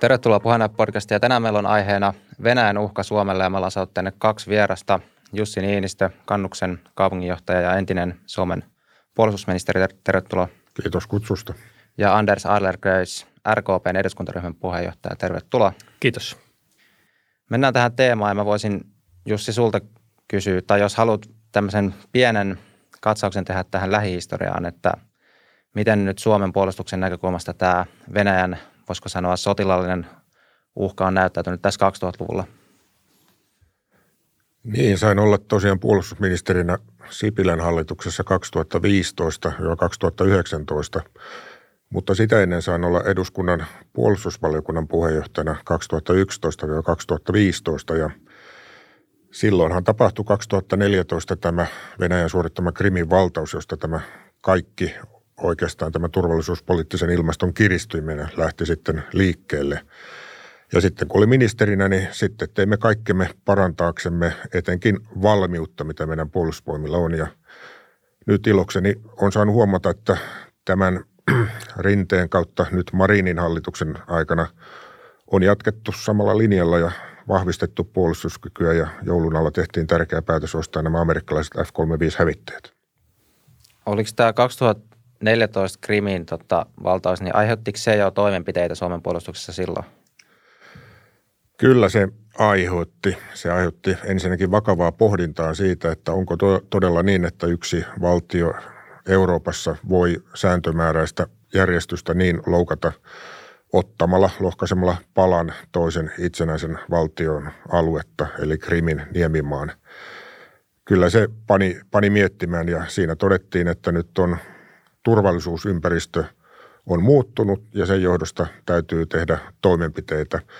Tervetuloa Puheena podcastiin. Tänään meillä on aiheena Venäjän uhka Suomelle ja me ollaan saanut tänne kaksi vierasta. Jussi Niinistö, Kannuksen kaupunginjohtaja ja entinen Suomen puolustusministeri. Tervetuloa. Kiitos kutsusta. Ja Anders Adlercreutz, RKPn eduskuntaryhmän puheenjohtaja. Tervetuloa. Kiitos. Mennään tähän teemaan ja mä voisin Jussi sulta kysyä, tai jos haluat tämmöisen pienen katsauksen tehdä tähän lähihistoriaan, että miten nyt Suomen puolustuksen näkökulmasta tämä Venäjän, voisiko sanoa, sotilallinen uhka on näyttäytynyt tässä 2000-luvulla? Niin, sain olla tosiaan puolustusministerinä Sipilän hallituksessa 2015-2019, mutta sitä ennen sain olla eduskunnan puolustusvaliokunnan puheenjohtajana 2011-2015 ja silloinhan tapahtui 2014 tämä Venäjän suorittama Krimin valtaus, josta tämä kaikki oikeastaan tämä turvallisuuspoliittisen ilmaston kiristyminen lähti sitten liikkeelle. Ja sitten kun oli ministerinä, niin sitten teimme kaikkemme parantaaksemme etenkin valmiutta, mitä meidän puolustusvoimilla on. Ja nyt ilokseni on saanut huomata, että tämän rinteen kautta nyt Marinin hallituksen aikana on jatkettu samalla linjalla ja vahvistettu puolustuskykyä ja joulun alla tehtiin tärkeä päätös ostaa nämä amerikkalaiset F-35-hävitteet. Oliko tämä 2014 Krimin tota, valtaus, niin aiheuttiko se jo toimenpiteitä Suomen puolustuksessa silloin? Kyllä se aiheutti. Se aiheutti ensinnäkin vakavaa pohdintaa siitä, että onko to- todella niin, että yksi valtio Euroopassa voi sääntömääräistä järjestystä niin loukata ottamalla, lohkaisemalla palan toisen itsenäisen valtion aluetta, eli Krimin niemimaan. Kyllä se pani, pani miettimään ja siinä todettiin, että nyt on turvallisuusympäristö on muuttunut ja sen johdosta täytyy tehdä toimenpiteitä –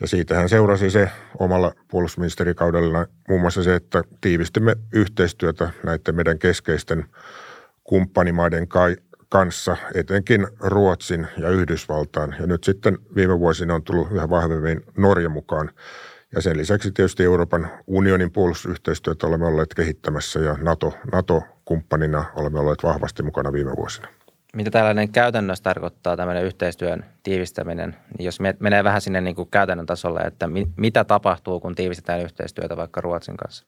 ja siitähän seurasi se omalla puolustusministerikaudella muun muassa se, että tiivistimme yhteistyötä näiden meidän keskeisten kumppanimaiden kanssa, etenkin Ruotsin ja Yhdysvaltaan. Ja nyt sitten viime vuosina on tullut yhä vahvemmin Norja mukaan. Ja sen lisäksi tietysti Euroopan unionin puolustusyhteistyötä olemme olleet kehittämässä ja NATO, NATO-kumppanina olemme olleet vahvasti mukana viime vuosina mitä tällainen käytännössä tarkoittaa tämmöinen yhteistyön tiivistäminen, niin jos menee vähän sinne niin kuin käytännön tasolle, että mi, mitä tapahtuu, kun tiivistetään yhteistyötä vaikka Ruotsin kanssa?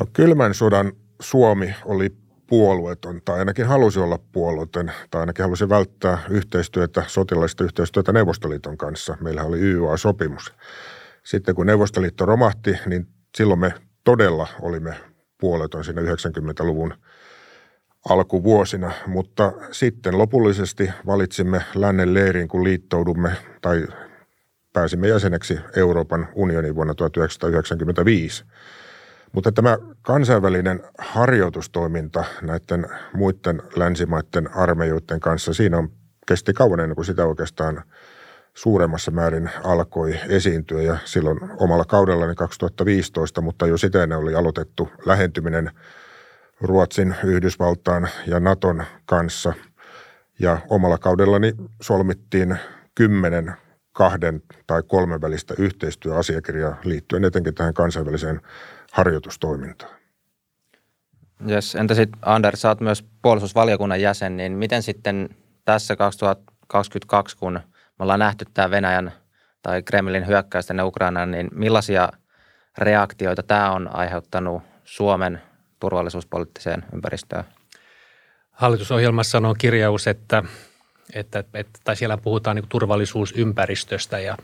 No kylmän sodan Suomi oli puolueeton tai ainakin halusi olla puolueeton tai ainakin halusi välttää yhteistyötä, sotilaista yhteistyötä Neuvostoliiton kanssa. Meillä oli YYA-sopimus. Sitten kun Neuvostoliitto romahti, niin silloin me todella olimme puolueeton siinä 90-luvun – alkuvuosina, mutta sitten lopullisesti valitsimme lännen leiriin, kun liittoudumme tai pääsimme jäseneksi Euroopan unionin vuonna 1995. Mutta tämä kansainvälinen harjoitustoiminta näiden muiden länsimaiden armeijoiden kanssa, siinä on kesti kauan ennen kuin sitä oikeastaan suuremmassa määrin alkoi esiintyä ja silloin omalla kaudellani 2015, mutta jo sitä ennen oli aloitettu lähentyminen – Ruotsin, Yhdysvaltaan ja Naton kanssa. Ja omalla kaudellani solmittiin kymmenen kahden tai kolmen välistä yhteistyöasiakirjaa liittyen etenkin tähän kansainväliseen harjoitustoimintaan. Yes. Entä sitten Anders, sä oot myös puolustusvaliokunnan jäsen, niin miten sitten tässä 2022, kun me ollaan nähty tämä Venäjän tai Kremlin hyökkäys tänne Ukrainaan, niin millaisia reaktioita tämä on aiheuttanut Suomen turvallisuuspoliittiseen ympäristöön? Hallitusohjelmassa on kirjaus, että, että, että tai siellä puhutaan niin turvallisuusympäristöstä ja,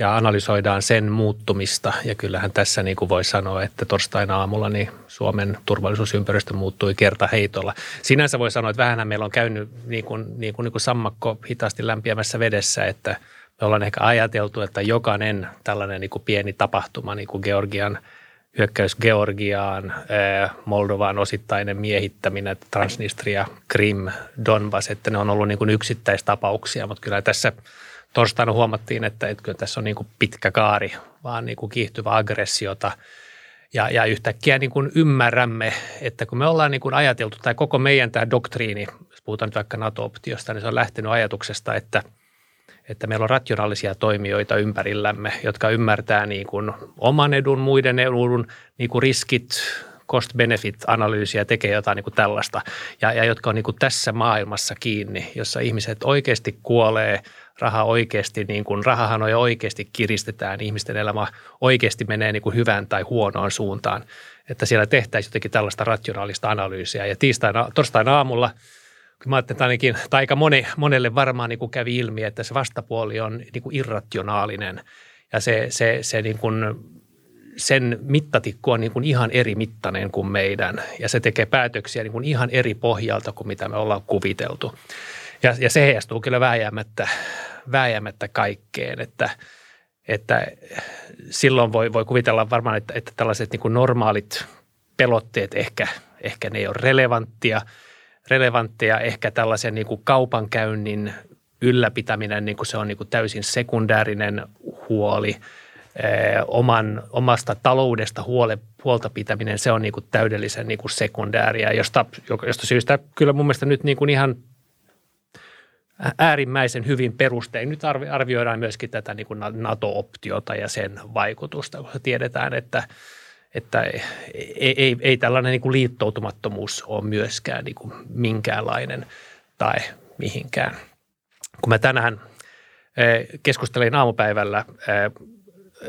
ja analysoidaan sen muuttumista. Ja kyllähän tässä niin kuin voi sanoa, että torstaina aamulla niin Suomen turvallisuusympäristö muuttui kerta heitolla. Sinänsä voi sanoa, että vähän meillä on käynyt niin kuin, niin kuin, niin kuin sammakko hitaasti lämpiämässä vedessä, että me ollaan ehkä ajateltu, että jokainen tällainen niin kuin pieni tapahtuma, niin kuin Georgian – hyökkäys Georgiaan, Moldovaan osittainen miehittäminen, Transnistria, Krim, Donbass, että ne on ollut niin kuin yksittäistapauksia, mutta kyllä tässä torstaina huomattiin, että, että kyllä tässä on niin kuin pitkä kaari, vaan niin kuin kiihtyvä aggressiota. Ja, ja yhtäkkiä niin kuin ymmärrämme, että kun me ollaan niin kuin ajateltu, tai koko meidän tämä doktriini, jos puhutaan nyt vaikka NATO-optiosta, niin se on lähtenyt ajatuksesta, että – että meillä on rationaalisia toimijoita ympärillämme, jotka ymmärtää niin kuin oman edun, muiden edun, niin kuin riskit, cost-benefit-analyysiä, tekee jotain niin kuin tällaista, ja, ja jotka on niin kuin tässä maailmassa kiinni, jossa ihmiset oikeasti kuolee, raha oikeasti, niin kuin, on oikeasti kiristetään, ihmisten elämä oikeasti menee niin kuin hyvään tai huonoon suuntaan, että siellä tehtäisiin jotenkin tällaista rationaalista analyysiä. Ja tiistaina, torstaina aamulla, mä ajattelin, että ainakin, tai aika moni, monelle varmaan niin kuin kävi ilmi, että se vastapuoli on niin kuin irrationaalinen ja se, se, se niin kuin sen mittatikku on niin kuin ihan eri mittainen kuin meidän ja se tekee päätöksiä niin kuin ihan eri pohjalta kuin mitä me ollaan kuviteltu. Ja, ja se heijastuu kyllä vääjäämättä, vääjäämättä kaikkeen, että, että silloin voi, voi kuvitella varmaan, että, että tällaiset niin kuin normaalit pelotteet ehkä, ehkä ne ei ole relevanttia, relevantteja, ehkä tällaisen niin kuin kaupankäynnin ylläpitäminen, niin kuin se on niin kuin täysin sekundäärinen huoli – oman, omasta taloudesta huole, huolta pitäminen, se on niin kuin täydellisen niin kuin sekundääriä, josta, josta syystä kyllä mun mielestä nyt niin kuin ihan äärimmäisen hyvin perustein. Nyt arvioidaan myöskin tätä niin kuin NATO-optiota ja sen vaikutusta, koska tiedetään, että, että ei, ei, ei tällainen niin kuin liittoutumattomuus ole myöskään niin kuin minkäänlainen tai mihinkään. Kun mä tänään keskustelin aamupäivällä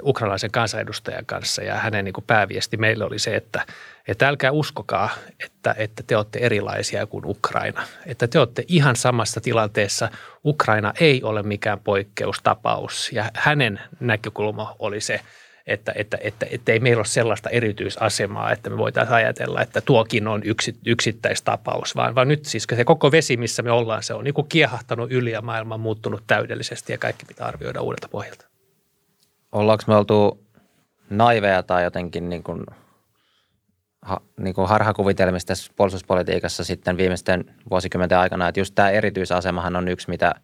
ukrainalaisen kansanedustajan kanssa ja hänen niin kuin pääviesti meille oli se, että, että älkää uskokaa, että, että te olette erilaisia kuin Ukraina. Että te olette ihan samassa tilanteessa. Ukraina ei ole mikään poikkeustapaus ja hänen näkökulma oli se, että, että, että, että ei meillä ole sellaista erityisasemaa, että me voitaisiin ajatella, että tuokin on yksi, yksittäistapaus, vaan, vaan nyt siis se koko vesi, missä me ollaan, se on niin kuin kiehahtanut yli ja maailma on muuttunut täydellisesti ja kaikki pitää arvioida uudelta pohjalta ollaanko me oltu naiveja tai jotenkin niin kuin, ha, niin kuin harhakuvitelmista tässä puolustuspolitiikassa sitten viimeisten vuosikymmenten aikana, että just tämä erityisasemahan on yksi, mitä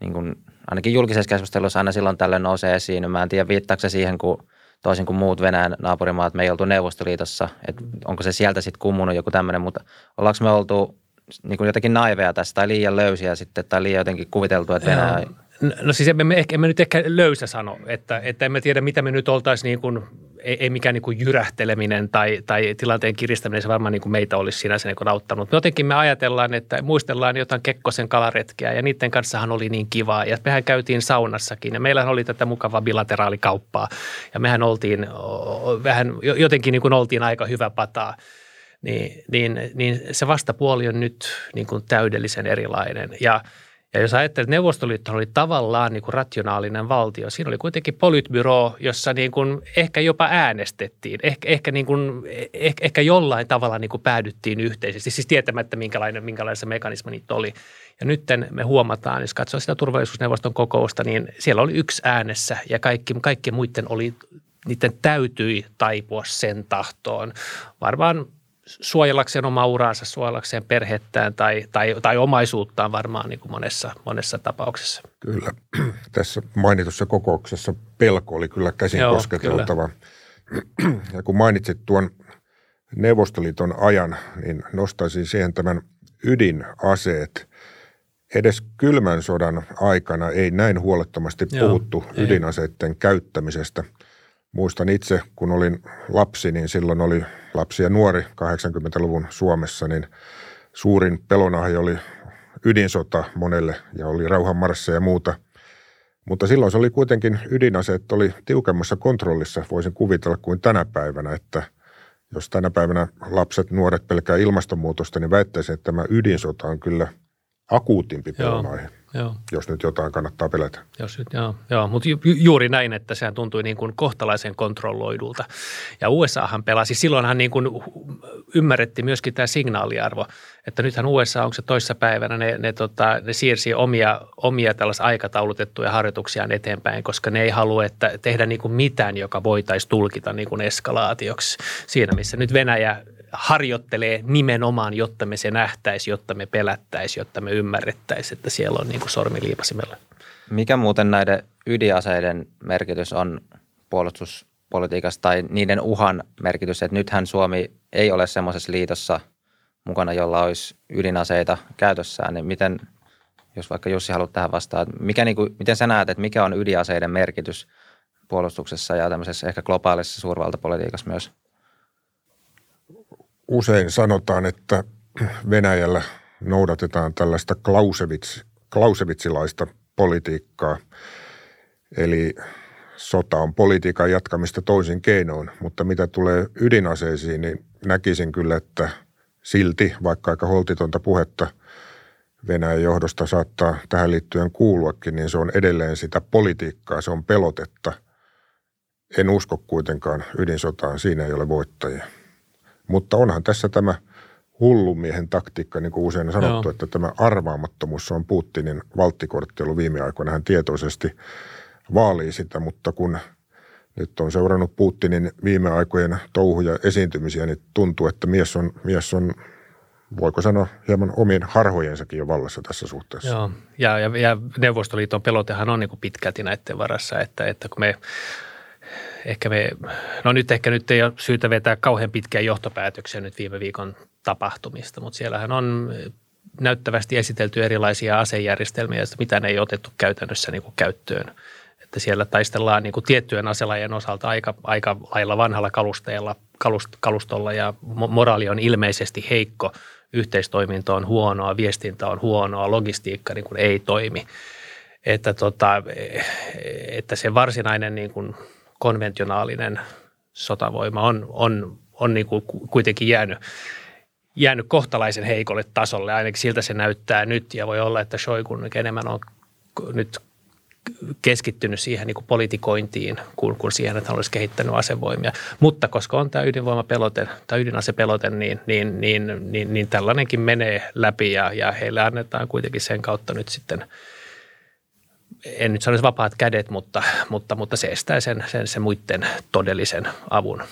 niin kuin, ainakin julkisessa keskustelussa aina silloin tällöin nousee esiin. Mä en tiedä, viittaako se siihen, kun toisin kuin muut Venäjän naapurimaat, me ei oltu Neuvostoliitossa, että onko se sieltä sitten kummunut joku tämmöinen, mutta ollaanko me oltu niin kuin jotenkin naiveja tässä tai liian löysiä sitten tai liian jotenkin kuviteltu, että Venäjä No siis emme, ehkä, emme nyt ehkä löysä sano, että, että emme tiedä, mitä me nyt oltaisiin niin kuin, ei, ei mikään niin kuin jyrähteleminen tai, tai tilanteen kiristäminen, se varmaan niin kuin meitä olisi sinänsä niin kuin auttanut. Me jotenkin me ajatellaan, että muistellaan jotain Kekkosen kalaretkiä ja niiden kanssahan oli niin kivaa ja mehän käytiin saunassakin ja meillähän oli tätä mukavaa bilateraalikauppaa ja mehän oltiin vähän, jotenkin niin kuin oltiin aika hyvä pataa. Niin, niin, niin se vastapuoli on nyt niin kuin täydellisen erilainen ja – ja jos ajattelee, että Neuvostoliitto oli tavallaan niin kuin rationaalinen valtio, siinä oli kuitenkin politbyro, jossa niin kuin ehkä jopa äänestettiin, ehkä, ehkä, niin kuin, ehkä, ehkä jollain tavalla niin kuin päädyttiin yhteisesti, siis tietämättä minkälainen, minkälainen se mekanismi niitä oli. Ja nyt me huomataan, jos katsoo sitä turvallisuusneuvoston kokousta, niin siellä oli yksi äänessä ja kaikki, kaikki muiden oli, niiden täytyi taipua sen tahtoon. Varmaan suojellakseen omaa uraansa, suojellakseen perhettään tai, tai, tai omaisuuttaan varmaan niin kuin monessa, monessa tapauksessa. Kyllä. Tässä mainitussa kokouksessa pelko oli kyllä käsin Joo, kosketeltava. Kyllä. Ja kun mainitsit tuon Neuvostoliiton ajan, niin nostaisin siihen tämän ydinaseet. Edes kylmän sodan aikana ei näin huolettomasti puhuttu Joo, ydinaseiden ei. käyttämisestä – Muistan itse, kun olin lapsi, niin silloin oli lapsi ja nuori 80-luvun Suomessa, niin suurin pelonaihe oli ydinsota monelle ja oli rauhanmarsseja ja muuta. Mutta silloin se oli kuitenkin, ydinaseet oli tiukemmassa kontrollissa, voisin kuvitella kuin tänä päivänä, että jos tänä päivänä lapset, nuoret pelkää ilmastonmuutosta, niin väittäisin, että tämä ydinsota on kyllä akuutimpi pelonaihe. Joo. Jos nyt jotain kannattaa pelätä. Jos, joo, joo. mutta ju, juuri näin, että sehän tuntui niin kuin kohtalaisen kontrolloidulta. Ja USAhan pelasi, silloinhan niin kuin ymmärrettiin myöskin tämä signaaliarvo, että nythän USA, onko se toissa päivänä, ne, ne, tota, ne siirsi omia, omia tällaisia aikataulutettuja harjoituksiaan eteenpäin, koska ne ei halua että tehdä niin kuin mitään, joka voitaisiin tulkita niin kuin eskalaatioksi. Siinä missä nyt Venäjä harjoittelee nimenomaan, jotta me se nähtäisi, jotta me pelättäisi, jotta me ymmärrettäisi, että siellä on niin kuin sormi liipasimella. Mikä muuten näiden ydinaseiden merkitys on puolustuspolitiikassa tai niiden uhan merkitys, että nythän Suomi ei ole semmoisessa liitossa mukana, jolla olisi ydinaseita käytössään, niin miten, jos vaikka Jussi haluat tähän vastaan, mikä niin kuin, miten sä näet, että mikä on ydinaseiden merkitys puolustuksessa ja tämmöisessä ehkä globaalissa suurvaltapolitiikassa myös? Usein sanotaan, että Venäjällä noudatetaan tällaista Clausewitz, Clausewitsilaista politiikkaa. Eli sota on politiikan jatkamista toisin keinoin, mutta mitä tulee ydinaseisiin, niin näkisin kyllä, että silti, vaikka aika holtitonta puhetta Venäjän johdosta saattaa tähän liittyen kuuluakin, niin se on edelleen sitä politiikkaa, se on pelotetta. En usko kuitenkaan ydinsotaan, siinä ei ole voittajia. Mutta onhan tässä tämä hullumiehen taktiikka, niin kuin usein on sanottu, Joo. että tämä arvaamattomuus on Putinin valttikortti ollut viime aikoina. Hän tietoisesti vaalii sitä, mutta kun nyt on seurannut Putinin viime aikojen touhuja esiintymisiä, niin tuntuu, että mies on, mies on voiko sanoa, hieman omien harhojensakin jo vallassa tässä suhteessa. Joo, ja, ja, ja Neuvostoliiton pelotehan on niin kuin pitkälti näiden varassa, että, että kun me ehkä me, no nyt ehkä nyt ei ole syytä vetää kauhean pitkiä johtopäätöksiä nyt viime viikon tapahtumista, mutta siellähän on näyttävästi esitelty erilaisia asejärjestelmiä, joista mitä ne ei otettu käytännössä niin kuin käyttöön. Että siellä taistellaan niin kuin tiettyjen aselajien osalta aika, aika lailla vanhalla kalusteella, kalust, kalustolla ja moraali on ilmeisesti heikko, yhteistoiminta on huonoa, viestintä on huonoa, logistiikka niin kuin ei toimi. Että, tota, että se varsinainen niin kuin konventionaalinen sotavoima on, on, on niin kuin kuitenkin jäänyt, jäänyt kohtalaisen heikolle tasolle. Ainakin siltä se näyttää nyt ja voi olla, että Shoigun enemmän on nyt keskittynyt siihen niin kuin politikointiin kuin, kuin siihen, että hän olisi kehittänyt asevoimia. Mutta koska on tämä ydinvoimapelote tai ydinasepelote, niin, niin, niin, niin, niin tällainenkin menee läpi ja, ja heille annetaan kuitenkin sen kautta nyt sitten – en nyt sanoisi vapaat kädet, mutta, mutta, mutta se estää sen, sen, sen muiden todellisen avun.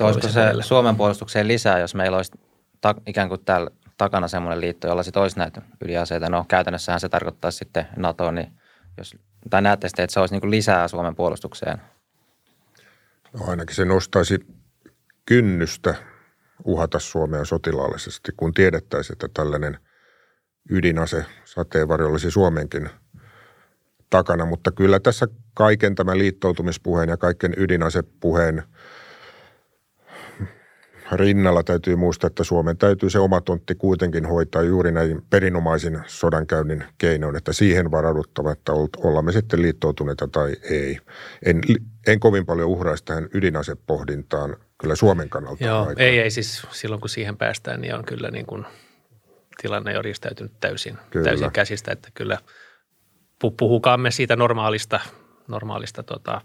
Olisiko se välillä. Suomen puolustukseen lisää, jos meillä olisi ta, ikään kuin täällä takana semmoinen liitto, jolla sitten olisi näitä ydinaseita? No käytännössähän se tarkoittaa sitten NATO, niin jos, tai näette sitten, että se olisi niin kuin lisää Suomen puolustukseen? No ainakin se nostaisi kynnystä uhata Suomea sotilaallisesti, kun tiedettäisiin, että tällainen ydinase sateenvarjo olisi Suomenkin – takana, mutta kyllä tässä kaiken tämän liittoutumispuheen ja kaiken ydinasepuheen rinnalla täytyy muistaa, että Suomen täytyy se oma tontti kuitenkin hoitaa juuri näin perinomaisin sodankäynnin keinoin, että siihen varauduttava, että ollaan sitten liittoutuneita tai ei. En, en kovin paljon uhraisi tähän ydinasepohdintaan kyllä Suomen kannalta. Joo, ei, ei siis silloin kun siihen päästään, niin on kyllä niin kuin tilanne ristäytynyt täysin, täysin käsistä, että kyllä – puhukaamme siitä normaalista, normaalista tota,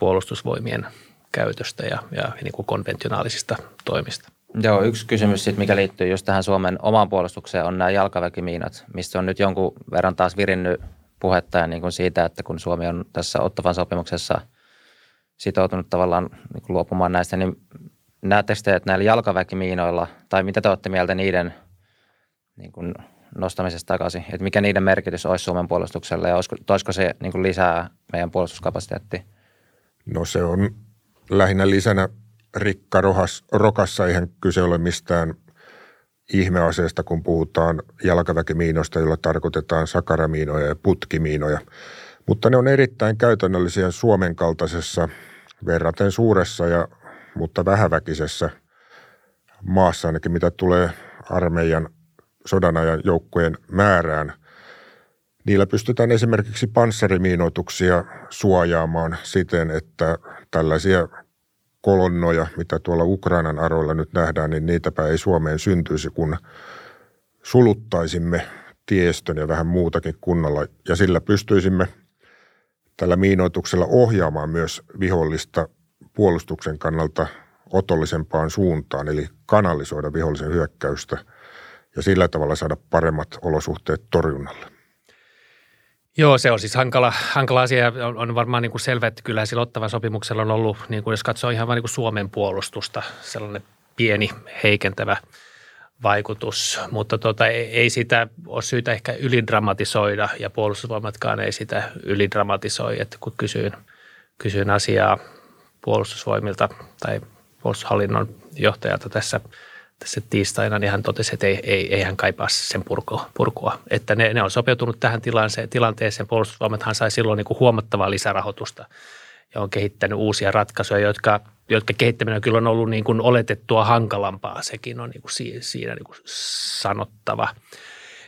puolustusvoimien käytöstä ja, ja niin kuin konventionaalisista toimista. Joo, yksi kysymys sitten, mikä liittyy just tähän Suomen omaan puolustukseen, on nämä jalkaväkimiinat, mistä on nyt jonkun verran taas virinnyt puhetta ja niin kuin siitä, että kun Suomi on tässä Ottavan sopimuksessa sitoutunut tavallaan niin kuin luopumaan näistä, niin näettekö te, että näillä jalkaväkimiinoilla, tai mitä te olette mieltä niiden niin kuin nostamisesta takaisin, että mikä niiden merkitys olisi Suomen puolustukselle ja olisiko, toisiko se niin kuin lisää meidän puolustuskapasiteettia? No se on lähinnä lisänä rikka rohas, rokassa, eihän kyse ole mistään ihmeaseesta, kun puhutaan jalkaväkimiinoista, joilla tarkoitetaan sakaramiinoja ja putkimiinoja. Mutta ne on erittäin käytännöllisiä Suomen kaltaisessa verraten suuressa ja mutta vähäväkisessä maassa ainakin mitä tulee armeijan sodanajan joukkojen määrään. Niillä pystytään esimerkiksi panssarimiinoituksia suojaamaan siten, että tällaisia kolonnoja, mitä tuolla Ukrainan aroilla nyt nähdään, niin niitäpä ei Suomeen syntyisi, kun suluttaisimme tiestön ja vähän muutakin kunnolla. Ja sillä pystyisimme tällä miinoituksella ohjaamaan myös vihollista puolustuksen kannalta otollisempaan suuntaan, eli kanalisoida vihollisen hyökkäystä – ja sillä tavalla saada paremmat olosuhteet torjunnalle. Joo, se on siis hankala, hankala asia. On, on varmaan niin kuin selvä, että kyllähän sillä ottavan sopimuksella on ollut, niin kuin jos katsoo ihan vain niin kuin Suomen puolustusta, sellainen pieni heikentävä vaikutus, mutta tota, ei sitä ole syytä ehkä ylidramatisoida ja puolustusvoimatkaan ei sitä ylidramatisoi, että kun kysyin, kysyin asiaa puolustusvoimilta tai puolustushallinnon johtajalta tässä – tässä tiistaina, niin hän totesi, että ei, ei, ei hän kaipaa sen purkua. purkua. Että ne, ne on sopeutunut tähän tilanteeseen. tilanteeseen. Puolustusvoimathan sai silloin niin kuin huomattavaa lisärahoitusta ja on kehittänyt uusia ratkaisuja, jotka, jotka kehittäminen kyllä on ollut niin kuin oletettua hankalampaa. Sekin on niin kuin siinä niin kuin sanottava.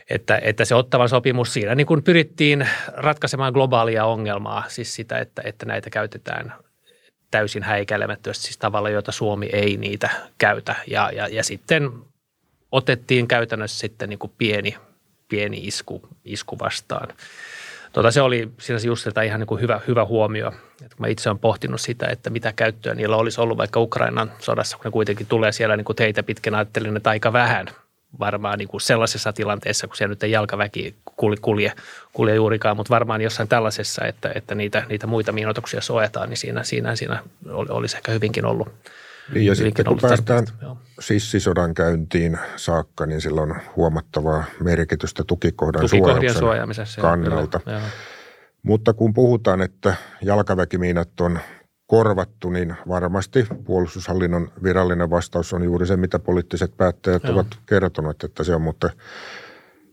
että, että se ottavan sopimus siinä niin kuin pyrittiin ratkaisemaan globaalia ongelmaa, siis sitä, että, että näitä käytetään täysin häikäilemättömästi, siis tavalla, jota Suomi ei niitä käytä. Ja, ja, ja sitten otettiin käytännössä sitten niin kuin pieni, pieni isku, isku vastaan. Tota, se oli sinänsä just sitä ihan niin kuin hyvä, hyvä huomio. että kun mä itse olen pohtinut sitä, että mitä käyttöä niillä olisi ollut vaikka Ukrainan sodassa, kun ne kuitenkin tulee siellä niin kuin teitä pitkin, ajattelin, että aika vähän varmaan niin kuin sellaisessa tilanteessa, kun siellä nyt ei jalkaväki kulje, kulje, kulje juurikaan, mutta varmaan jossain tällaisessa, että, että niitä, niitä muita miinotuksia suojataan, niin siinä, siinä, siinä olisi ehkä hyvinkin ollut niin ja sitten kun päästään sissisodan käyntiin saakka, niin sillä on huomattavaa merkitystä tukikohdan suojaamisen kannalta. Kyllä, Mutta kun puhutaan, että jalkaväkimiinat on korvattu, niin varmasti puolustushallinnon virallinen vastaus on juuri se, mitä poliittiset päättäjät Joo. ovat kertoneet, että se on, mutta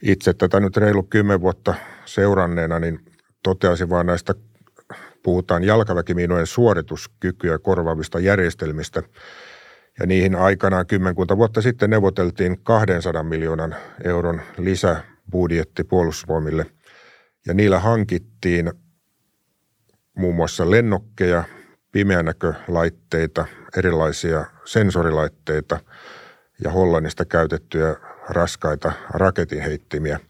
itse tätä nyt reilu kymmen vuotta seuranneena, niin toteaisin vaan näistä puhutaan jalkaväkimiinojen suorituskykyä korvaavista järjestelmistä. Ja niihin aikanaan kymmenkunta vuotta sitten neuvoteltiin 200 miljoonan euron lisäbudjetti puolustusvoimille. Ja niillä hankittiin muun muassa lennokkeja, pimeänäkölaitteita, erilaisia sensorilaitteita ja Hollannista käytettyjä raskaita raketinheittimiä –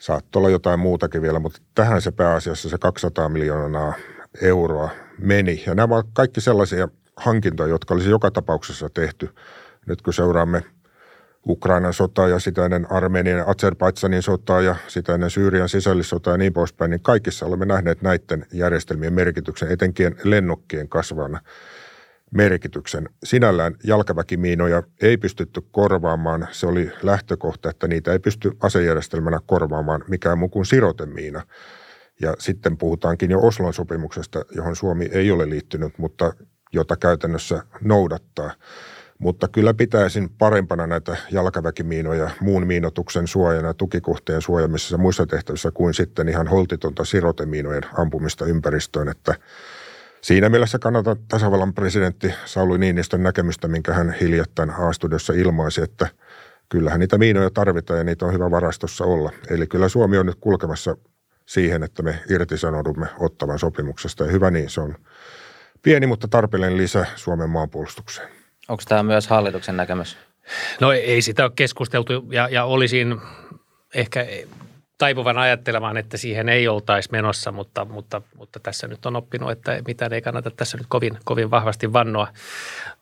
Saattoi olla jotain muutakin vielä, mutta tähän se pääasiassa se 200 miljoonaa euroa meni. Ja nämä ovat kaikki sellaisia hankintoja, jotka olisi joka tapauksessa tehty. Nyt kun seuraamme Ukrainan sotaa ja sitä ennen Armenian ja Azerbaidsanin sotaa ja sitä ennen Syyrian sisällissotaa ja niin poispäin, niin kaikissa olemme nähneet näiden järjestelmien merkityksen, etenkin lennokkien kasvana merkityksen. Sinällään jalkaväkimiinoja ei pystytty korvaamaan. Se oli lähtökohta, että niitä ei pysty asejärjestelmänä korvaamaan mikään muu kuin sirotemiina. Ja sitten puhutaankin jo Oslon sopimuksesta, johon Suomi ei ole liittynyt, mutta jota käytännössä noudattaa. Mutta kyllä pitäisin parempana näitä jalkaväkimiinoja muun miinotuksen suojana, tukikohteen suojamisessa ja muissa tehtävissä kuin sitten ihan holtitonta sirotemiinojen ampumista ympäristöön, että – Siinä mielessä kannatan tasavallan presidentti Sauli Niinistön näkemystä, minkä hän hiljattain A-studiossa ilmaisi, että kyllähän niitä miinoja tarvitaan ja niitä on hyvä varastossa olla. Eli kyllä Suomi on nyt kulkemassa siihen, että me irtisanoudumme ottavan sopimuksesta ja hyvä niin, se on pieni, mutta tarpeellinen lisä Suomen maanpuolustukseen. Onko tämä myös hallituksen näkemys? No ei sitä ole keskusteltu ja, ja olisin ehkä taipuvan ajattelemaan, että siihen ei oltaisi menossa, mutta, mutta, mutta tässä nyt on oppinut, että mitään ei kannata tässä nyt kovin, kovin vahvasti vannoa,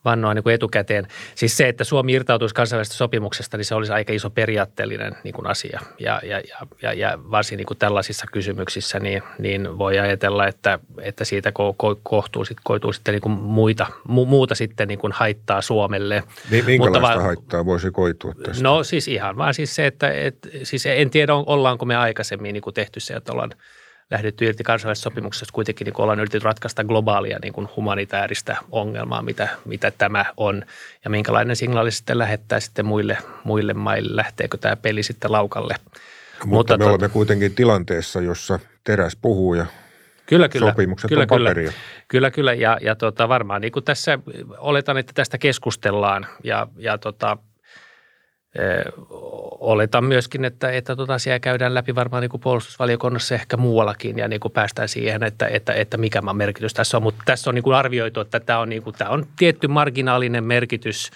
vannoa niin kuin etukäteen. Siis se, että Suomi irtautuisi kansainvälisestä sopimuksesta, niin se olisi aika iso periaatteellinen niin kuin asia. Ja, ja, ja, ja varsin niin kuin tällaisissa kysymyksissä niin, niin voi ajatella, että, että siitä ko, ko, kohtuu, sit, koituu sitten niin kuin muita, mu, muuta sitten niin kuin haittaa Suomelle. Minkälaista Mutta va- haittaa voisi koitua tästä? No siis ihan vaan siis se, että et, siis en tiedä ollaanko me aikaisemmin niin kuin tehty se, että ollaan lähdetty irti kansainvälisestä sopimuksesta, kuitenkin niin ollaan yritetty ratkaista globaalia niin kuin humanitaarista ongelmaa, mitä, mitä tämä on, ja minkälainen signaali sitten lähettää sitten muille, muille maille, lähteekö tämä peli sitten laukalle. Mutta, Mutta me tot... olemme kuitenkin tilanteessa, jossa teräs puhuu ja Kyllä, kyllä. Sopimukset kyllä, on paperia. Kyllä, kyllä, kyllä. Ja, ja tota, varmaan niin kuin tässä oletan, että tästä keskustellaan ja, ja tota, oletan myöskin, että, että tota asiaa käydään läpi varmaan niin kuin puolustusvaliokunnassa ehkä muuallakin ja niin kuin päästään siihen, että, että, että mikä merkitys tässä on. Mutta tässä on niin kuin arvioitu, että tämä on, niin kuin, tämä on tietty marginaalinen merkitys –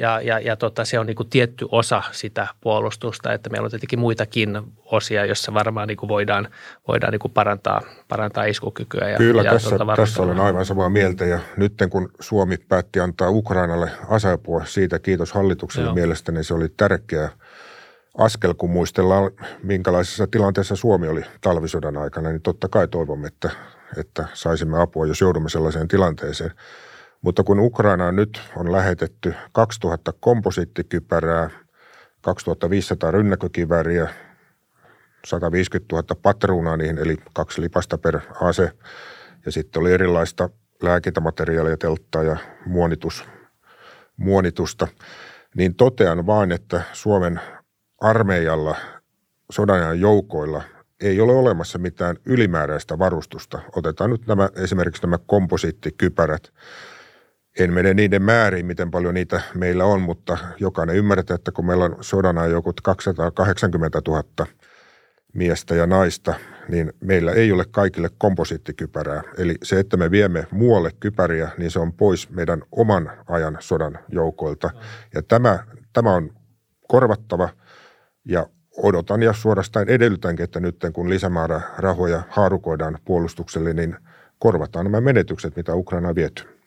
ja, ja, ja tota, se on niin kuin tietty osa sitä puolustusta, että meillä on tietenkin muitakin osia, joissa varmaan niin kuin voidaan, voidaan niin kuin parantaa, parantaa iskukykyä. Ja, Kyllä, ja tässä, tuota tässä olen aivan samaa mieltä ja nyt kun Suomi päätti antaa Ukrainalle aseapua, siitä kiitos hallitukselle Joo. mielestäni se oli tärkeä askel, kun muistellaan minkälaisessa tilanteessa Suomi oli talvisodan aikana, niin totta kai toivomme, että, että saisimme apua, jos joudumme sellaiseen tilanteeseen – mutta kun Ukrainaan nyt on lähetetty 2000 komposiittikypärää, 2500 rynnäkökivääriä, 150 000 patruunaa niihin, eli kaksi lipasta per ase. Ja sitten oli erilaista lääkintämateriaalia, telttaa ja muonitus, muonitusta. Niin totean vain, että Suomen armeijalla, sodan joukoilla ei ole olemassa mitään ylimääräistä varustusta. Otetaan nyt nämä, esimerkiksi nämä komposiittikypärät – En mene niiden määriin, miten paljon niitä meillä on, mutta jokainen ymmärtää, että kun meillä on sodan joku 280 000 miestä ja naista, niin meillä ei ole kaikille komposiittikypärää. Eli se, että me viemme muualle kypäriä, niin se on pois meidän oman ajan sodan joukoilta. Ja tämä, tämä on korvattava ja odotan ja suorastaan edellytänkin, että nyt kun lisämäärä rahoja haarukoidaan puolustukselle, niin korvataan nämä menetykset, mitä Ukraina on viety.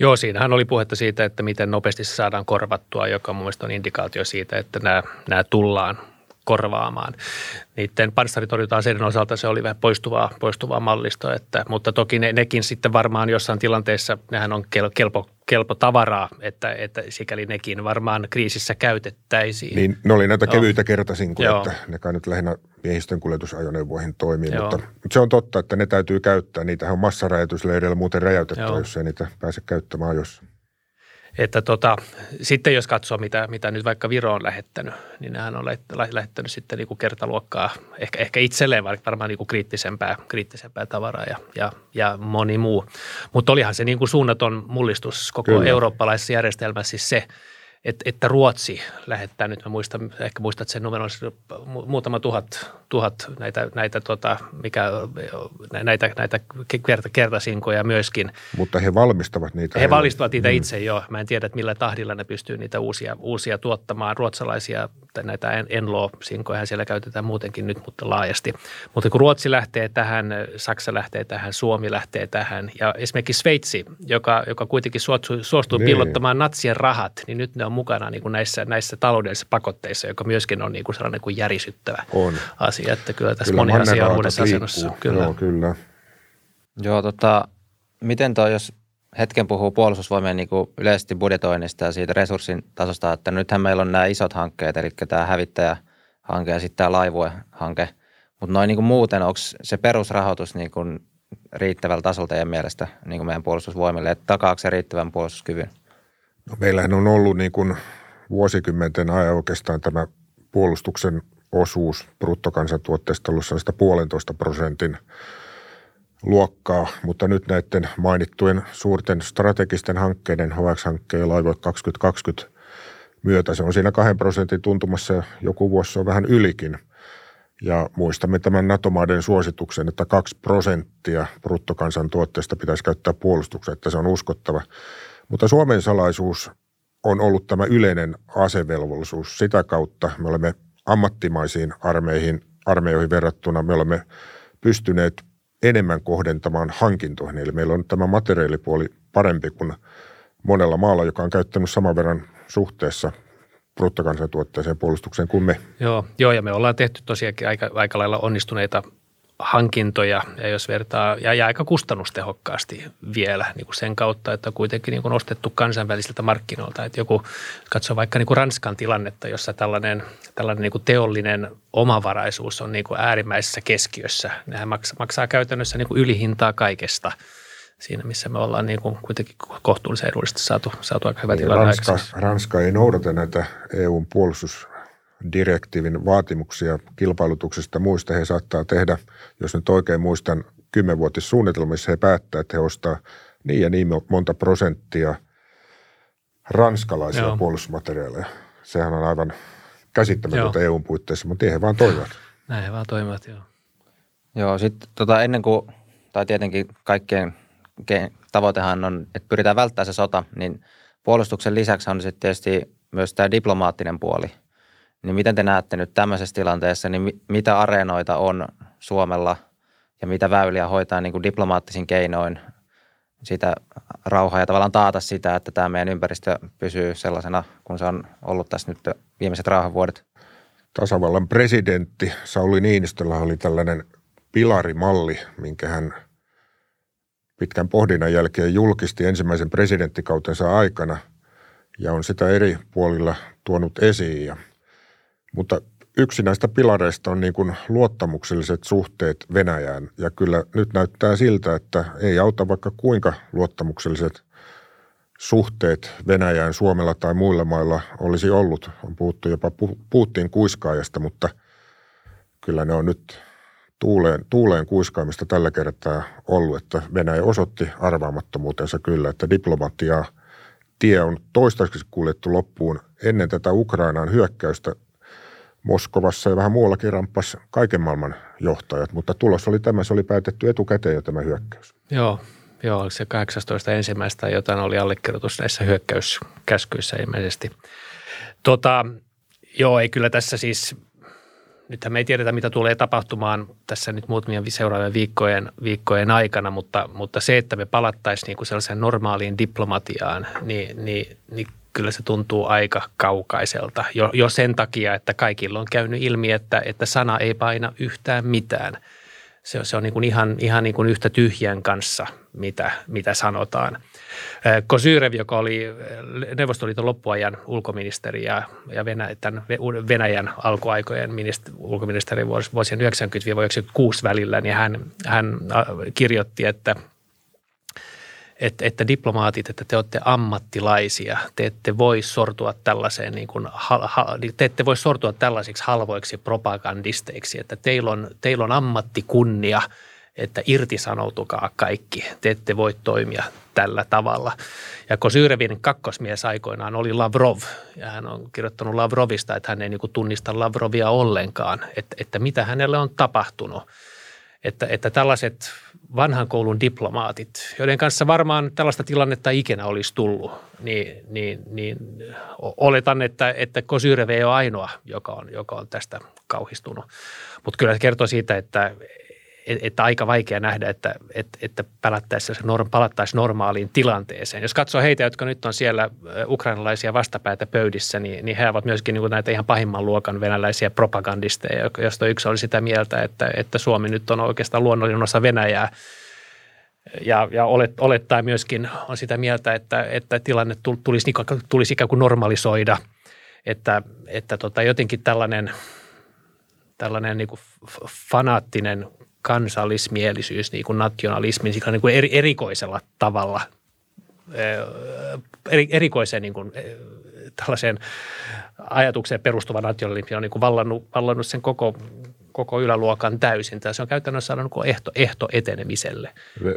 Joo, siinähän oli puhetta siitä, että miten nopeasti se saadaan korvattua, joka mun mielestä on indikaatio siitä, että nämä, nämä tullaan korvaamaan. Niiden panssaritorjunta-aseiden osalta se oli vähän poistuvaa, poistuvaa mallista, että, mutta toki ne, nekin sitten varmaan jossain tilanteessa, nehän on kelpo, kelpo tavaraa, että, että sikäli nekin varmaan kriisissä käytettäisiin. Niin, ne oli näitä kevyitä kertasinkuja, että ne kai nyt lähinnä miehistön kuljetusajoneuvoihin toimii, mutta, mutta, se on totta, että ne täytyy käyttää. Niitähän on massaräjätysleireillä muuten räjäytetty, jos ei niitä pääse käyttämään jos että tota, sitten jos katsoo, mitä, mitä nyt vaikka Viro on lähettänyt, niin nehän on lähettänyt sitten niin kuin kertaluokkaa, ehkä, ehkä itselleen varmaan niin kuin kriittisempää, kriittisempää tavaraa ja, ja, ja moni muu. Mutta olihan se niin kuin suunnaton mullistus koko Kyllä. eurooppalaisessa järjestelmässä siis se, että, että Ruotsi lähettää nyt, mä muistan, ehkä muistat sen numeron, muutama tuhat, tuhat näitä, näitä, tota, mikä, näitä, näitä kerta, kertasinkoja myöskin. Mutta he valmistavat niitä. He valmistavat niitä mm. itse jo. Mä en tiedä, että millä tahdilla ne pystyy niitä uusia, uusia tuottamaan. Ruotsalaisia, näitä Enlo-sinkoja siellä käytetään muutenkin nyt, mutta laajasti. Mutta kun Ruotsi lähtee tähän, Saksa lähtee tähän, Suomi lähtee tähän ja esimerkiksi Sveitsi, joka, joka kuitenkin suostuu, suostuu niin. piilottamaan natsien rahat, niin nyt ne on mukana niin kuin näissä, näissä taloudellisissa pakotteissa, joka myöskin on niin kuin sellainen kuin järisyttävä on. asia. Että kyllä tässä kyllä moni asia on uudessa asennossa. Kyllä. Joo, kyllä. Joo, tota, miten toi, jos hetken puhuu puolustusvoimien niin kuin yleisesti budjetoinnista ja siitä resurssin tasosta, että nythän meillä on nämä isot hankkeet, eli tämä hävittäjähanke ja sitten tämä laivuehanke, mutta noin niin kuin muuten, onko se perusrahoitus niin kuin riittävällä tasolla teidän mielestä niin kuin meidän puolustusvoimille, että takaako se riittävän puolustuskyvyn? No meillähän on ollut niin kuin vuosikymmenten ajan oikeastaan tämä puolustuksen osuus bruttokansantuotteesta ollut sellaista puolentoista prosentin luokkaa, mutta nyt näiden mainittujen suurten strategisten hankkeiden, HX-hankkeen ja Laivue 2020 myötä se on siinä kahden prosentin tuntumassa ja joku vuosi on vähän ylikin. Ja muistamme tämän NATO-maiden suosituksen, että kaksi prosenttia bruttokansantuotteesta pitäisi käyttää puolustukseen, että se on uskottava. Mutta Suomen salaisuus on ollut tämä yleinen asevelvollisuus. Sitä kautta me olemme ammattimaisiin armeihin, armeijoihin verrattuna, me olemme pystyneet enemmän kohdentamaan hankintoihin. Eli meillä on tämä materiaalipuoli parempi kuin monella maalla, joka on käyttänyt saman verran suhteessa bruttokansantuotteeseen puolustukseen kuin me. Joo, joo, ja me ollaan tehty tosiaankin aika, aika lailla onnistuneita hankintoja ja jos vertaa, ja, ja aika kustannustehokkaasti vielä niin kuin sen kautta, että on kuitenkin niin kuin ostettu kansainvälisiltä markkinoilta. Että joku katsoo vaikka niin kuin Ranskan tilannetta, jossa tällainen, tällainen niin kuin teollinen omavaraisuus on niin kuin äärimmäisessä keskiössä. Nehän maksaa, maksaa käytännössä niin kuin ylihintaa kaikesta siinä, missä me ollaan niin kuin kuitenkin kohtuullisen edullisesti saatu, saatu aika hyvä niin, tilanne Ranska, Ranska ei noudata näitä EUn puolustus direktiivin vaatimuksia kilpailutuksesta ja muista. He saattaa tehdä, jos nyt oikein muistan, kymmenvuotissuunnitelmissa he päättää, että he ostaa niin ja niin monta prosenttia ranskalaisia Joo. puolustusmateriaaleja. Sehän on aivan käsittämätöntä EUn puitteissa, mutta he vaan toimivat. Näin he vaan toimivat, joo. Joo, sitten tota, ennen kuin, tai tietenkin kaikkien tavoitehan on, että pyritään välttämään se sota, niin puolustuksen lisäksi on sitten tietysti myös tämä diplomaattinen puoli – niin miten te näette nyt tämmöisessä tilanteessa, niin mitä areenoita on Suomella ja mitä väyliä hoitaa niin kuin diplomaattisin keinoin sitä rauhaa ja tavallaan taata sitä, että tämä meidän ympäristö pysyy sellaisena, kun se on ollut tässä nyt viimeiset rauhanvuodet? Tasavallan presidentti Sauli Niinistöllä oli tällainen pilarimalli, minkä hän pitkän pohdinnan jälkeen julkisti ensimmäisen presidenttikautensa aikana ja on sitä eri puolilla tuonut esiin. Mutta yksi näistä pilareista on niin kuin luottamukselliset suhteet Venäjään. Ja kyllä nyt näyttää siltä, että ei auta vaikka kuinka luottamukselliset suhteet Venäjään Suomella tai muilla mailla olisi ollut. On puhuttu jopa Putin kuiskaajasta, mutta kyllä ne on nyt tuuleen, tuuleen kuiskaamista tällä kertaa ollut, että Venäjä osoitti arvaamattomuutensa kyllä, että diplomatiaa tie on toistaiseksi kuljettu loppuun. Ennen tätä Ukrainaan hyökkäystä Moskovassa ja vähän muuallakin ramppas kaiken maailman johtajat, mutta tulos oli tämä, se oli päätetty etukäteen jo tämä hyökkäys. Joo, joo oliko se 18 ensimmäistä jotain oli allekirjoitus näissä hyökkäyskäskyissä ilmeisesti. Tota, joo, ei kyllä tässä siis nythän me ei tiedetä, mitä tulee tapahtumaan tässä nyt muutamien seuraavien viikkojen, viikkojen aikana, mutta, mutta se, että me palattaisiin niin kuin sellaiseen normaaliin diplomatiaan, niin, niin, niin kyllä se tuntuu aika kaukaiselta. Jo, jo sen takia, että kaikilla on käynyt ilmi, että, että sana ei paina yhtään mitään. Se, se on niin kuin ihan, ihan niin kuin yhtä tyhjän kanssa, mitä, mitä sanotaan. Kosyrev, joka oli Neuvostoliiton loppuajan ulkoministeri ja, ja Venäjän, tämän Venäjän alkuaikojen ministeri, ulkoministeri vuosien 90-96 välillä, niin hän, hän kirjoitti, että että, että diplomaatit, että te olette ammattilaisia, te ette voi sortua tällaiseen niin kuin, te ette voi sortua tällaisiksi halvoiksi propagandisteiksi, että teillä on, teillä on ammattikunnia – että irtisanoutukaa kaikki, te ette voi toimia tällä tavalla. Ja Kosyrevin kakkosmies aikoinaan oli Lavrov, ja hän on kirjoittanut Lavrovista, että hän ei niin tunnista Lavrovia ollenkaan, että, että mitä hänelle on tapahtunut. Että, että tällaiset vanhan koulun diplomaatit, joiden kanssa varmaan tällaista tilannetta ikinä olisi tullut, niin, niin, niin oletan, että, että Kosyreve ei ole ainoa, joka on, joka on tästä kauhistunut. Mutta kyllä se kertoo siitä, että, että aika vaikea nähdä, että, että, että palattaisiin normaaliin tilanteeseen. Jos katsoo heitä, jotka nyt on siellä ukrainalaisia vastapäätä pöydissä, niin, niin he ovat myöskin niin näitä ihan pahimman luokan venäläisiä propagandisteja, josta yksi oli sitä mieltä, että, että Suomi nyt on oikeastaan luonnollinen osa Venäjää. Ja, ja olet, olettaa myöskin on sitä mieltä, että, että tilanne tulisi, tulisi ikään kuin normalisoida, että, että tota, jotenkin tällainen, tällainen niin kuin fanaattinen kansallismielisyys, niin kuin nationalismi niin kuin eri, erikoisella tavalla, eri, erikoiseen niin kuin, tällaiseen ajatukseen perustuva nationalismi on niin kuin vallannut, vallannut sen koko, koko yläluokan täysin. Se on käytännössä niin ehto, ehto etenemiselle.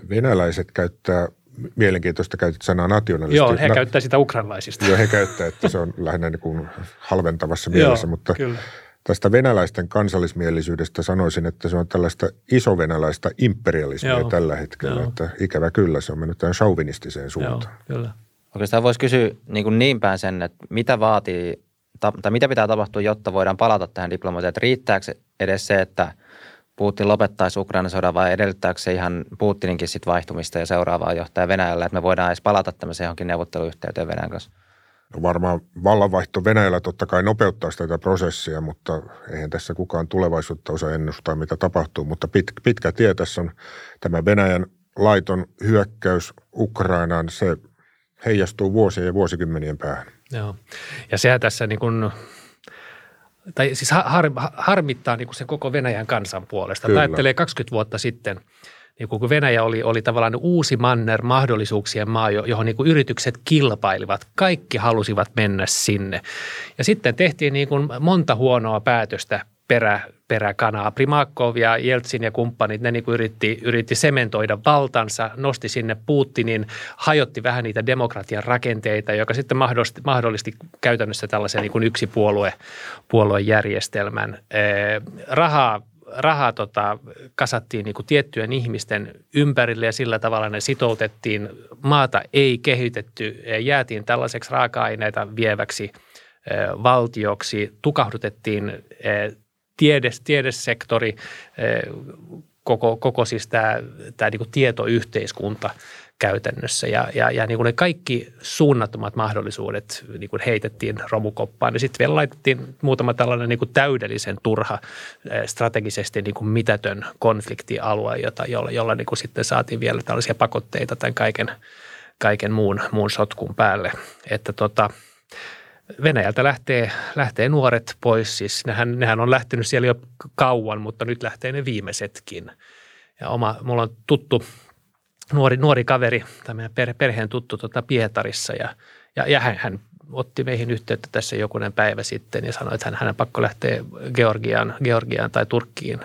Venäläiset käyttää mielenkiintoista käytit sanaa nationalisti. Joo, he Na- käyttää sitä ukrainalaisista. Joo, he käyttää, että se on lähinnä niin kuin halventavassa mielessä, Joo, mutta kyllä. Tästä venäläisten kansallismielisyydestä sanoisin, että se on tällaista isovenäläistä imperialismia Joo. tällä hetkellä. Joo. Että ikävä kyllä, se on mennyt tähän chauvinistiseen suuntaan. Joo, kyllä. Oikeastaan voisi kysyä niin, kuin niin päin sen, että mitä vaatii, tai mitä pitää tapahtua, jotta voidaan palata tähän diplomatiaan. Että riittääkö edes se, että Putin lopettaisi Ukrainan sodan vai edellyttääkö se ihan Putininkin sit vaihtumista ja seuraavaa johtaja Venäjällä, että me voidaan edes palata tämmöiseen johonkin neuvotteluyhteyteen Venäjän kanssa? No varmaan vallanvaihto Venäjällä totta kai nopeuttaa tätä prosessia, mutta eihän tässä kukaan tulevaisuutta osaa ennustaa, mitä tapahtuu. Mutta pit, pitkä tie tässä on tämä Venäjän laiton hyökkäys Ukrainaan, se heijastuu vuosien ja vuosikymmenien päähän. Joo, ja sehän tässä niin kuin tai siis har, harmittaa niin kuin sen koko Venäjän kansan puolesta. Kyllä. Ajattelee 20 vuotta sitten – niin kun Venäjä oli, oli tavallaan uusi manner mahdollisuuksien maa, johon niin kuin yritykset kilpailivat. Kaikki halusivat mennä sinne. Ja sitten tehtiin niin kuin monta huonoa päätöstä perä, peräkanaa. Primakov ja Jeltsin ja kumppanit, ne niin kuin yritti, yritti sementoida valtansa, nosti sinne Putinin, hajotti vähän niitä demokratian rakenteita, joka sitten mahdollisti, mahdollisti käytännössä tällaisen niin kuin yksipuolue puoluejärjestelmän. Rahaa rahaa tota, kasattiin niin kuin tiettyjen ihmisten ympärille ja sillä tavalla ne sitoutettiin. Maata ei kehitetty, jäätiin tällaiseksi raaka-aineita vieväksi valtioksi, tukahdutettiin tiedes, tiedesektori, koko, koko siis tämä, niin tietoyhteiskunta – käytännössä. Ja, ja, ja niin kuin ne kaikki suunnattomat mahdollisuudet niin kuin heitettiin romukoppaan. Ja sitten vielä laitettiin muutama tällainen niin kuin täydellisen turha, eh, strategisesti niin kuin mitätön konfliktialue, jota, jolla, jolla niin kuin sitten saatiin vielä tällaisia pakotteita tämän kaiken, kaiken muun, muun sotkun päälle. Että tota, Venäjältä lähtee, lähtee nuoret pois. Siis nehän, nehän on lähtenyt siellä jo kauan, mutta nyt lähtee ne viimeisetkin. Ja oma, mulla on tuttu nuori, nuori kaveri, tai meidän per, perheen tuttu tuota Pietarissa ja, ja, ja hän, hän otti meihin yhteyttä tässä jokunen päivä sitten ja sanoi, että hän, hänen pakko lähteä Georgiaan, Georgiaan tai Turkkiin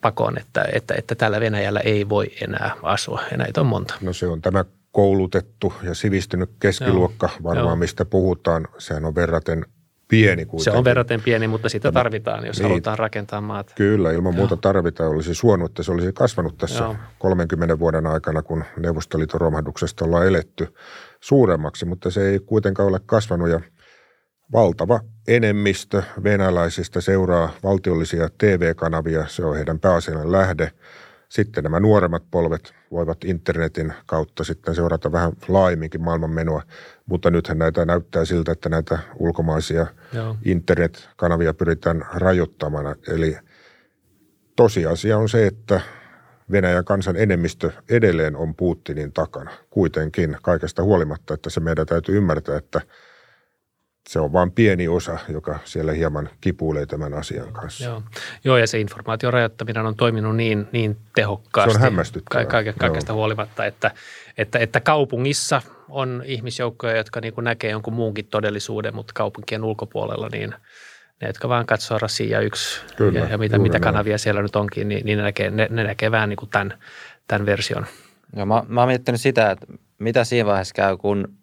pakoon, että, että, että tällä Venäjällä ei voi enää asua ja näitä on monta. No se on tämä koulutettu ja sivistynyt keskiluokka, Joo. varmaan Joo. mistä puhutaan, sehän on verraten pieni kuitenkin. Se on verraten pieni, mutta sitä tarvitaan, jos niin, halutaan rakentaa maata. Kyllä, ilman muuta tarvitaan. Olisi suonut, että se olisi kasvanut tässä Joo. 30 vuoden aikana, kun Neuvostoliiton romahduksesta ollaan eletty suuremmaksi, mutta se ei kuitenkaan ole kasvanut ja valtava enemmistö venäläisistä seuraa valtiollisia TV-kanavia, se on heidän pääasiallinen lähde. Sitten nämä nuoremmat polvet voivat internetin kautta sitten seurata vähän laajemminkin maailman menoa, mutta nythän näitä näyttää siltä, että näitä ulkomaisia Joo. internetkanavia pyritään rajoittamaan. Eli tosiasia on se, että Venäjän kansan enemmistö edelleen on Putinin takana. Kuitenkin kaikesta huolimatta, että se meidän täytyy ymmärtää, että se on vain pieni osa, joka siellä hieman kipuilee tämän asian kanssa. Joo, Joo ja se informaation rajoittaminen on toiminut niin, niin tehokkaasti. Se on hämmästyttävää. Ka- kaikesta Joo. huolimatta, että, että, että kaupungissa on ihmisjoukkoja, jotka niin kuin näkee jonkun muunkin todellisuuden, mutta kaupunkien ulkopuolella niin – ne, jotka vaan katsoo Rasia yksi Kyllä, ja, ja mitä, mitä kanavia näin. siellä nyt onkin, niin, niin ne, näkee, ne, ne näkee vähän niin kuin tämän, tämän version. Joo, mä, mä oon miettinyt sitä, että mitä siinä vaiheessa käy, kun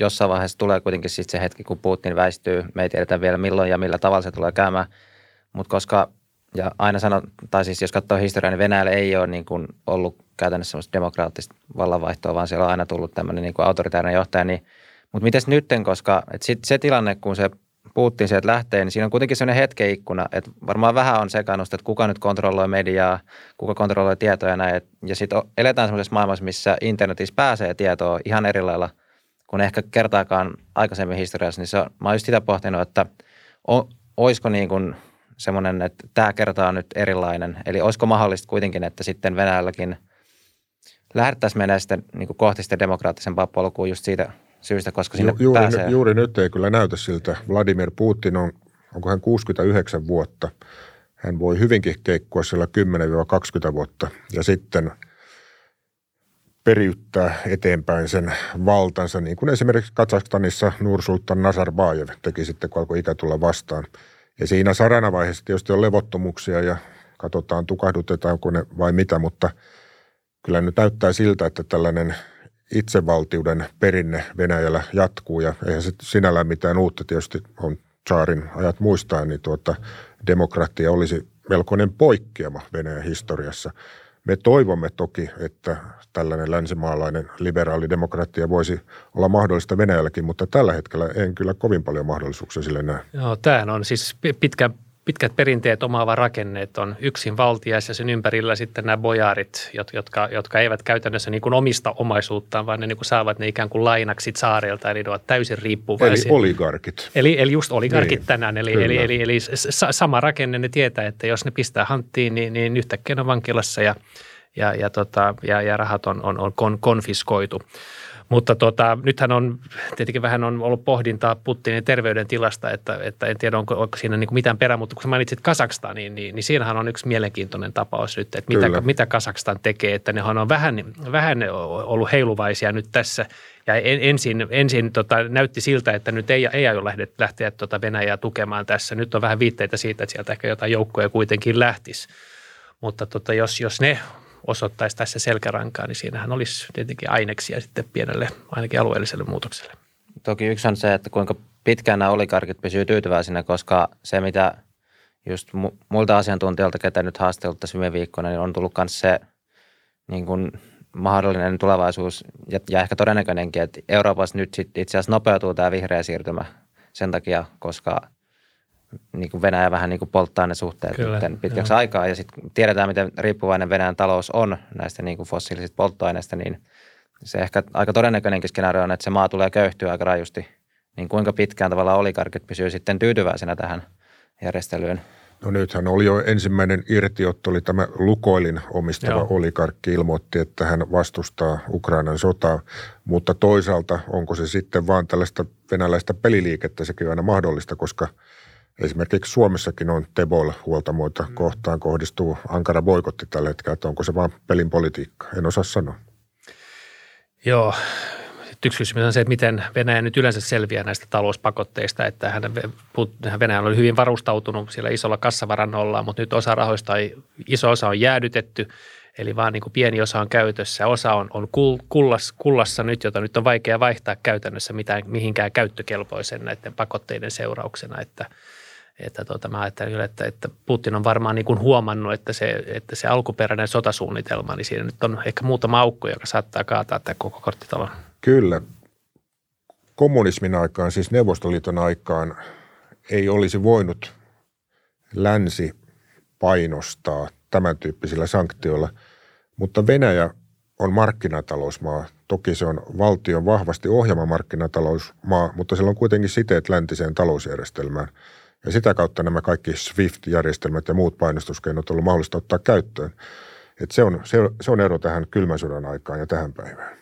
jossain vaiheessa tulee kuitenkin sitten se hetki, kun Putin väistyy. Me ei tiedetä vielä milloin ja millä tavalla se tulee käymään, mutta koska, ja aina sanon, tai siis jos katsoo historiaa, niin Venäjällä ei ole niin kuin ollut käytännössä semmoista demokraattista vallanvaihtoa, vaan siellä on aina tullut tämmöinen niin autoritaarinen johtaja, niin mutta miten nytten, koska et sit se tilanne, kun se Putin sieltä lähtee, niin siinä on kuitenkin sellainen hetkeikkuna, että varmaan vähän on sekannusta, että kuka nyt kontrolloi mediaa, kuka kontrolloi tietoja näin. Ja sitten eletään sellaisessa maailmassa, missä internetissä pääsee tietoa ihan eri lailla kuin ehkä kertaakaan aikaisemmin historiassa. Niin se on, mä oon just sitä pohtinut, että o, olisiko niin kuin semmoinen, että tämä kerta on nyt erilainen. Eli olisiko mahdollista kuitenkin, että sitten Venäjälläkin lähdettäisiin mennä sitten niin kuin kohti sitten demokraattisempaa polkua just siitä syystä, koska sinne Ju, juuri, pääsee. Juuri nyt ei kyllä näytä siltä. Vladimir Putin on, onko hän 69 vuotta. Hän voi hyvinkin keikkua siellä 10-20 vuotta ja sitten periyttää eteenpäin sen valtansa, niin kuin esimerkiksi Kazakstanissa Nursultan Nazarbayev teki sitten, kun alkoi ikä tulla vastaan. Ja siinä saranavaiheessa tietysti on levottomuuksia ja katsotaan, tukahdutetaanko ne vai mitä, mutta kyllä nyt näyttää siltä, että tällainen itsevaltiuden perinne Venäjällä jatkuu ja eihän se sinällään mitään uutta tietysti on Tsaarin ajat muistaa, niin tuota, demokratia olisi melkoinen poikkeama Venäjän historiassa. Me toivomme toki, että tällainen länsimaalainen liberaali demokratia voisi olla mahdollista Venäjälläkin, mutta tällä hetkellä en kyllä kovin paljon mahdollisuuksia sille näe. Joo, tämähän on siis pitkä pitkät perinteet omaava rakenne, että on yksin valtias ja sen ympärillä sitten nämä bojarit, jotka, jotka eivät käytännössä niin kuin omista omaisuuttaan, vaan ne niin kuin saavat ne ikään kuin lainaksi saarilta, eli ne ovat täysin riippuvaisia. Eli oligarkit. Eli, eli just oligarkit niin, tänään, eli, eli, eli, eli sama rakenne, ne tietää, että jos ne pistää hanttiin, niin, niin yhtäkkiä ne on vankilassa ja, ja, ja, tota, ja, ja rahat on, on, on konfiskoitu. Mutta tota, nythän on, tietenkin vähän on ollut pohdintaa Putinin terveydentilasta, että, että en tiedä onko, onko siinä niin kuin mitään perää, mutta kun sä mainitsit Kazakstan, niin, niin siinähän on yksi mielenkiintoinen tapaus nyt, että mitä, mitä Kazakstan tekee, että nehän on vähän, vähän ollut heiluvaisia nyt tässä ja ensin, ensin tota, näytti siltä, että nyt ei, ei aio lähteä, lähteä tota Venäjää tukemaan tässä. Nyt on vähän viitteitä siitä, että sieltä ehkä jotain joukkoja kuitenkin lähtisi. Mutta tota, jos, jos ne osoittaisi tässä selkärankaa, niin siinähän olisi tietenkin aineksia sitten pienelle, ainakin alueelliselle muutokselle. Toki yksi on se, että kuinka pitkään nämä oligarkit pysyy tyytyväisinä, koska se, mitä just muilta asiantuntijoilta, ketä nyt haastattelut tässä viime viikkoina, niin on tullut myös se niin kuin mahdollinen tulevaisuus ja, ja ehkä todennäköinenkin, että Euroopassa nyt sit itse asiassa nopeutuu tämä vihreä siirtymä sen takia, koska niin kuin Venäjä vähän niin kuin polttaa ne suhteet Kyllä, pitkäksi joo. aikaa. Ja sitten tiedetään, miten riippuvainen Venäjän talous on näistä niin kuin fossiilisista polttoaineista, niin se ehkä aika todennäköinenkin skenaario on, että se maa tulee köyhtyä aika rajusti. Niin kuinka pitkään tavallaan oligarkit pysyy sitten tyytyväisenä tähän järjestelyyn? No nythän oli jo ensimmäinen irtiotto, oli tämä Lukoilin omistava Joo. oligarkki ilmoitti, että hän vastustaa Ukrainan sotaa, mutta toisaalta onko se sitten vaan tällaista venäläistä peliliikettä, sekin on aina mahdollista, koska – Esimerkiksi Suomessakin on Tebol huoltamoita mm. kohtaan kohdistuu ankara boikotti tällä hetkellä, että onko se vaan pelin politiikka. En osaa sanoa. Joo, yksi kysymys on se, että miten Venäjä nyt yleensä selviää näistä talouspakotteista, että hän, Venäjä oli hyvin varustautunut siellä isolla kassavarannolla, mutta nyt osa rahoista, iso osa on jäädytetty Eli vaan niin kuin pieni osa on käytössä. Osa on, on kullas, kullassa nyt, jota nyt on vaikea vaihtaa käytännössä mitään, mihinkään käyttökelpoisen näiden pakotteiden seurauksena. Että, että tuota, mä ajattelen että, että Putin on varmaan niin kuin huomannut, että se, että se alkuperäinen sotasuunnitelma, niin siinä nyt on ehkä muutama aukko, joka saattaa kaataa tämä koko korttitalon. Kyllä. Kommunismin aikaan, siis Neuvostoliiton aikaan, ei olisi voinut länsi painostaa tämän tyyppisillä sanktioilla, mutta Venäjä on markkinatalousmaa. Toki se on valtion vahvasti ohjelma markkinatalousmaa, mutta sillä on kuitenkin siteet läntiseen talousjärjestelmään. Ja sitä kautta nämä kaikki SWIFT-järjestelmät ja muut painostuskeinot on ollut mahdollista ottaa käyttöön. Et se, on, se, se on ero tähän kylmän sodan aikaan ja tähän päivään.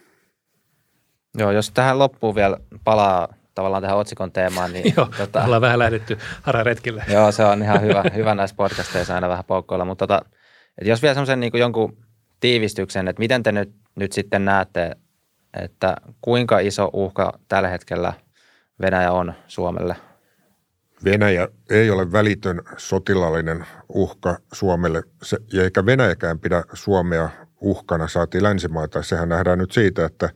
Joo, jos tähän loppuun vielä palaa tavallaan tähän otsikon teemaan. Niin, joo, tota, ollaan vähän lähdetty hararetkille. Joo, se on ihan hyvä, hyvä näissä podcasteissa aina vähän poukkoilla. Mutta tota, että jos vielä semmoisen niin jonkun tiivistyksen, että miten te nyt, nyt sitten näette, että kuinka iso uhka tällä hetkellä Venäjä on Suomelle? Venäjä ei ole välitön sotilaallinen uhka Suomelle, se, eikä Venäjäkään pidä Suomea uhkana, saatiin länsimaita. Sehän nähdään nyt siitä, että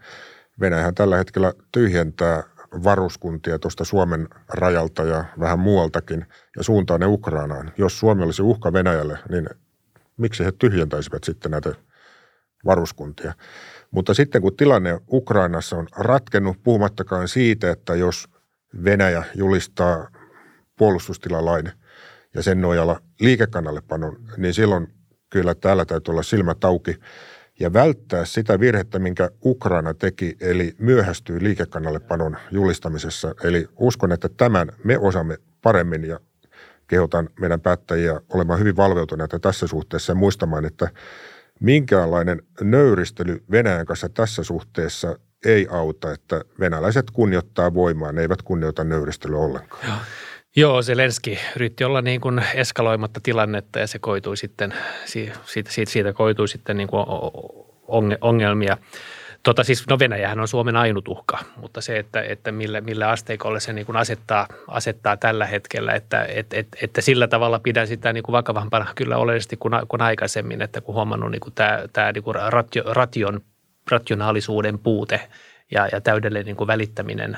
Venäjähän tällä hetkellä tyhjentää varuskuntia tuosta Suomen rajalta ja vähän muualtakin ja suuntaa ne Ukrainaan. Jos Suomi olisi uhka Venäjälle, niin miksi he tyhjentäisivät sitten näitä varuskuntia? Mutta sitten kun tilanne Ukrainassa on ratkennut, puhumattakaan siitä, että jos Venäjä julistaa puolustustilalain ja sen nojalla liikekannallepanon, niin silloin kyllä täällä täytyy olla silmät auki – ja välttää sitä virhettä, minkä Ukraina teki, eli myöhästyy liikekannallepanon julistamisessa. Eli uskon, että tämän me osaamme paremmin ja kehotan meidän päättäjiä olemaan hyvin valveutuneita tässä suhteessa ja muistamaan, että minkäänlainen nöyristely Venäjän kanssa tässä suhteessa ei auta, että venäläiset kunnioittaa voimaa, ne eivät kunnioita nöyristelyä ollenkaan. Joo. Joo, Zelenski yritti olla niin kuin eskaloimatta tilannetta ja se koitui sitten, siitä, siitä, siitä koitui sitten niin kuin ongelmia. Tota siis, no Venäjähän on Suomen ainut uhka, mutta se, että, että millä, millä asteikolle se niin kuin asettaa, asettaa tällä hetkellä, että et, et, että sillä tavalla pidän sitä niin kuin vakavampana kyllä oleellisesti kuin, kuin aikaisemmin, että kun huomannut niin kuin tämä, tämä niin kuin ratio, ration, rationaalisuuden puute – ja, ja täydellinen niin kuin välittäminen,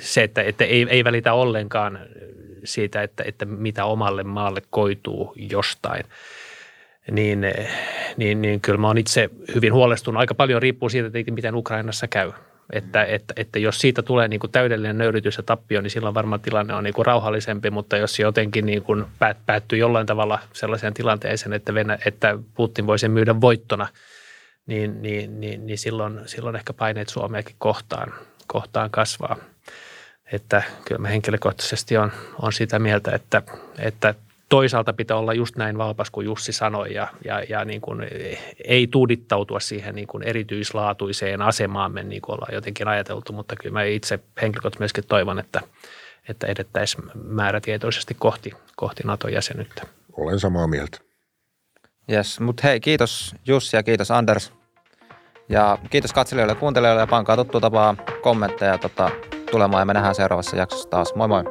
se, että, että ei, ei välitä ollenkaan siitä, että, että mitä omalle maalle koituu jostain, niin, niin, niin kyllä mä oon itse hyvin huolestunut. Aika paljon riippuu siitä, että miten Ukrainassa käy. Että, että, että jos siitä tulee niin kuin täydellinen nöyrytys ja tappio, niin silloin varmaan tilanne on niin kuin rauhallisempi, mutta jos se jotenkin niin kuin päät, päättyy jollain tavalla sellaiseen tilanteeseen, että, Venä, että Putin voi sen myydä voittona – niin, niin, niin, niin silloin, silloin ehkä paineet Suomeakin kohtaan, kohtaan kasvaa. Että kyllä mä henkilökohtaisesti on, on sitä mieltä, että, että toisaalta pitää olla just näin valpas kuin Jussi sanoi ja, ja, ja niin kuin ei tuudittautua siihen niin kuin erityislaatuiseen asemaamme niin kuin ollaan jotenkin ajateltu, mutta kyllä mä itse henkilökohtaisesti myöskin toivon, että, että edettäisiin määrätietoisesti kohti, kohti NATO-jäsenyyttä. Olen samaa mieltä. Yes, mutta hei, kiitos Jussi ja kiitos Anders. Ja kiitos katselijoille ja kuuntelijoille ja pankaa tuttu tapaa kommentteja tota, tulemaan ja me nähdään seuraavassa jaksossa taas. Moi moi!